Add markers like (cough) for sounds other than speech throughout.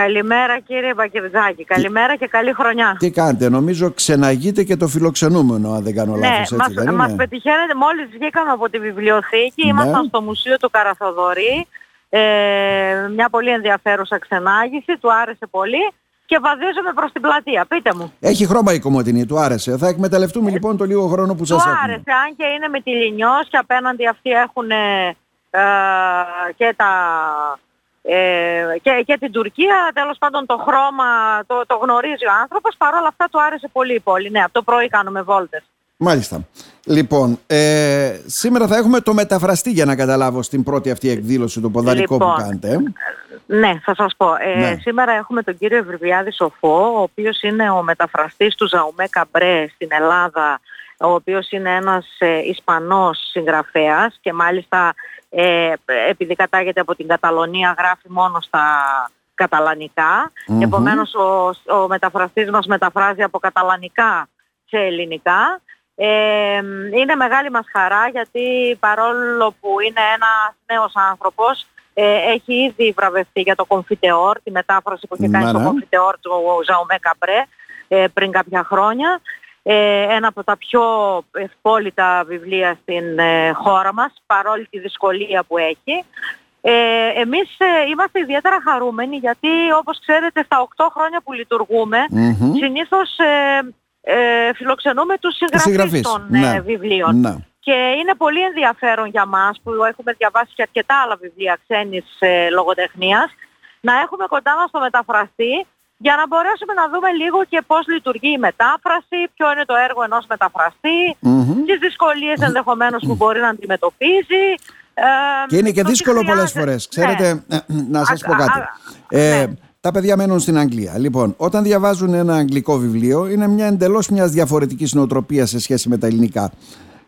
Καλημέρα κύριε Μπακερδάκη. Καλημέρα και καλή χρονιά. Τι κάνετε, νομίζω ξεναγείτε και το φιλοξενούμενο, αν δεν κάνω ναι, λάθος, έτσι μας, δεν είναι; μας πετυχαίνετε, μόλις βγήκαμε από τη βιβλιοθήκη, Ναι. ήμασταν στο Μουσείο του Καραθοδωρή, ε, μια πολύ ενδιαφέρουσα ξενάγηση, του άρεσε πολύ και βαδίζουμε προς την πλατεία. Πείτε μου. Έχει χρώμα η Κομωτινή, του άρεσε. Θα εκμεταλλευτούμε λοιπόν το λίγο χρόνο που Του σας έχουμε. άρεσε, αν και είναι με τη Λινιός και απέναντι αυτοί έχουν ε, και τα... Ε, και, και την Τουρκία, τέλος πάντων το χρώμα το, το γνωρίζει ο άνθρωπος, παρόλα αυτά του άρεσε πολύ η πόλη. Ναι, από το πρωί κάνουμε βόλτες. Μάλιστα. Λοιπόν, ε, σήμερα θα έχουμε το μεταφραστή για να καταλάβω στην πρώτη αυτή εκδήλωση, το ποδαρικό Λοιπόν, που κάνετε. ε. Ναι, θα σας πω. Ε, Ναι. Σήμερα έχουμε τον κύριο Ευρυβιάδη Σοφό, ο οποίος είναι ο μεταφραστής του Ζαουμέ Καμπρέ στην Ελλάδα, ο οποίος είναι ένας ε, Ισπανός συγγραφέας και μάλιστα ε, επειδή κατάγεται από την Καταλωνία γράφει μόνο στα καταλανικα Μμμ. Επομένως ο, ο μεταφραστής μας μεταφράζει από καταλανικά σε ελληνικά. Ε, είναι μεγάλη μας χαρά γιατί παρόλο που είναι ένας νέος άνθρωπος ε, έχει ήδη βραβευτεί για το Κομφιτεόρ, τη μετάφραση που είχε κάνει Ναι, στο ναι. Κομφιτεόρ του Ζαουμέ Καμπρέ ε, πριν κάποια χρόνια. Ε, ένα από τα πιο ευπόλυτα βιβλία στην ε, χώρα μας, παρόλη τη δυσκολία που έχει. Ε, εμείς ε, είμαστε ιδιαίτερα χαρούμενοι γιατί όπως ξέρετε στα 8 χρόνια που λειτουργούμε Μμμ. συνήθως ε, ε, φιλοξενούμε τους συγγραφείς συγγραφείς, των ε, ναι. βιβλίων. Ναι. Και είναι πολύ ενδιαφέρον για μας που έχουμε διαβάσει και αρκετά άλλα βιβλία ξένης ε, λογοτεχνίας να έχουμε κοντά μας το μεταφραστή για να μπορέσουμε να δούμε λίγο και πώς λειτουργεί η μετάφραση, ποιο είναι το έργο ενός μεταφραστή, Μμμ. τις δυσκολίες ενδεχομένως που μπορεί να αντιμετωπίζει. ε, Και είναι και το τι δύσκολο πολλές χρειάζεται. φορές. Ναι. Ξέρετε, να σας Α- πω κάτι. α- Ε, ναι. Τα παιδιά μένουν στην Αγγλία. Λοιπόν, όταν διαβάζουν ένα αγγλικό βιβλίο, είναι μια εντελώς μιας διαφορετικής νοοτροπίας σε σχέση με τα ελληνικά.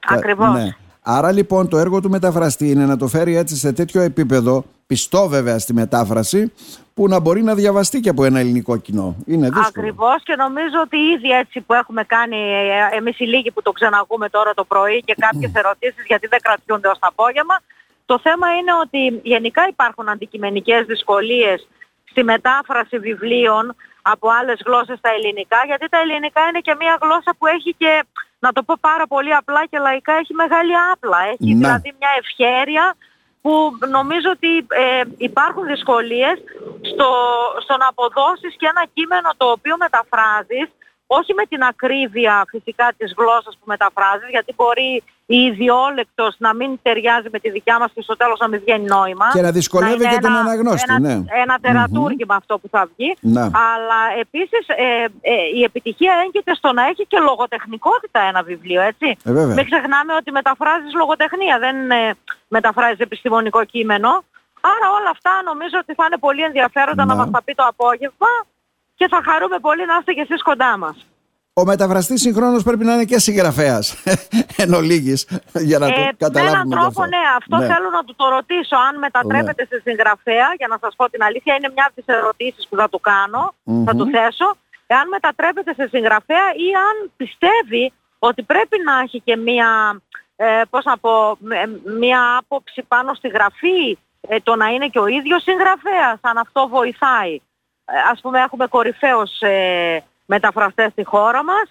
Ακριβώς. Ναι. Άρα λοιπόν το έργο του μεταφραστή είναι να το φέρει έτσι σε τέτοιο επίπεδο, πιστό βέβαια στη μετάφραση, που να μπορεί να διαβαστεί και από ένα ελληνικό κοινό. Είναι δύσκολο. Ακριβώς και νομίζω ότι ήδη έτσι που έχουμε κάνει ε, εμείς οι λίγοι που το ξανακούμε τώρα το πρωί και κάποιες ερωτήσεις γιατί δεν κρατιούνται ως το απόγευμα το θέμα είναι ότι γενικά υπάρχουν αντικειμενικές δυσκολίες στη μετάφραση βιβλίων από άλλες γλώσσες στα ελληνικά γιατί τα ελληνικά είναι και μια γλώσσα που έχει και να το πω πάρα πολύ απλά και λαϊκά έχει μεγάλη άπλα έχει Ναι. δηλαδή μια ευχέρεια που νομίζω ότι ε, υπάρχουν δυσκολίες στο, στο να αποδώσεις και ένα κείμενο το οποίο μεταφράζεις όχι με την ακρίβεια φυσικά της γλώσσας που μεταφράζεις γιατί μπορεί η ιδιόλεκτος να μην ταιριάζει με τη δικιά μας και στο τέλος να μην βγαίνει νόημα. Και να δυσκολεύει είναι και τον ένα- αναγνώστη, ένα, ναι. Ένα τερατούργημα αυτό που θα βγει. Ναι. Αλλά επίσης ε, ε, η επιτυχία έγκυται στο να έχει και λογοτεχνικότητα ένα βιβλίο, έτσι. Ε, βέβαια. Μην ξεχνάμε ότι μεταφράζεις λογοτεχνία, δεν ε, μεταφράζεις επιστημονικό κείμενο. Άρα όλα αυτά νομίζω ότι θα είναι πολύ ενδιαφέροντα να Ναι. μας τα πει το απόγευμα και θα χαρούμε πολύ να είστε και εσείς κοντά μας. Ο μεταφραστής συγχρόνως πρέπει να είναι και συγγραφέας, (laughs) εν ολίγης, για να το Ε, με καταλάβουμε. έναν και τρόπο, αυτό. ναι, αυτό θέλω να του το ρωτήσω. Αν μετατρέπεται σε συγγραφέα, για να σας πω την αλήθεια, είναι μια από τις ερωτήσεις που θα του κανω θα του θέσω. Εάν μετατρέπεται σε συγγραφέα ή αν πιστεύει ότι πρέπει να έχει και μια, ε, πώς να πω, ε, μια άποψη πάνω στη γραφή, ε, το να είναι και ο ίδιος συγγραφέας, αν αυτό βοηθάει. Ε, ας πούμε έχουμε κορυφαίους ε, μεταφραστές στη χώρα μας,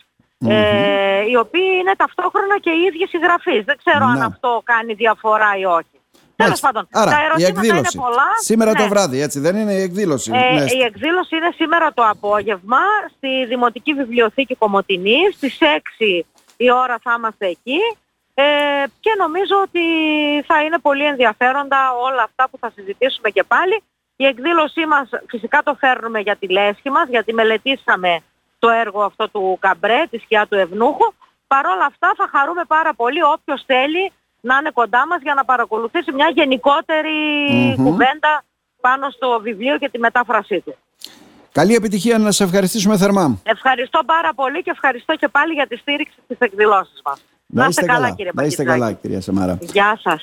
ε, οι οποίοι είναι ταυτόχρονα και οι ίδιοι συγγραφείς. Δεν ξέρω αν Ναι. αυτό κάνει διαφορά ή όχι. Τέλος Μάλιστα. πάντων, Άρα, τα η ερωτήματα εκδήλωση. είναι πολλά. Σήμερα Ναι. το βράδυ, έτσι, δεν είναι η εκδήλωση. Ε, Ναι, η εκδήλωση είναι σήμερα το απόγευμα στη Δημοτική Βιβλιοθήκη Κομωτινής. Στις 6 η ώρα θα είμαστε εκεί. Ε, και νομίζω ότι θα είναι πολύ ενδιαφέροντα όλα αυτά που θα συζητήσουμε και πάλι. Η εκδήλωσή μας φυσικά το φέρνουμε για τη λέσχη μας, γιατί μελετήσαμε το έργο αυτό του Καμπρέ, τη σκιά του Ευνούχου. Παρ' όλα αυτά θα χαρούμε πάρα πολύ όποιος θέλει να είναι κοντά μας για να παρακολουθήσει μια γενικότερη κουβέντα πάνω στο βιβλίο και τη μετάφρασή του. Καλή επιτυχία να σε ευχαριστήσουμε θερμά. Ευχαριστώ πάρα πολύ και ευχαριστώ και πάλι για τη στήριξη της εκδηλώσης μας. Να είστε καλά, κύριε να είστε Παγκητζάκη. καλά κυρία Σαμάρα. Γεια σας.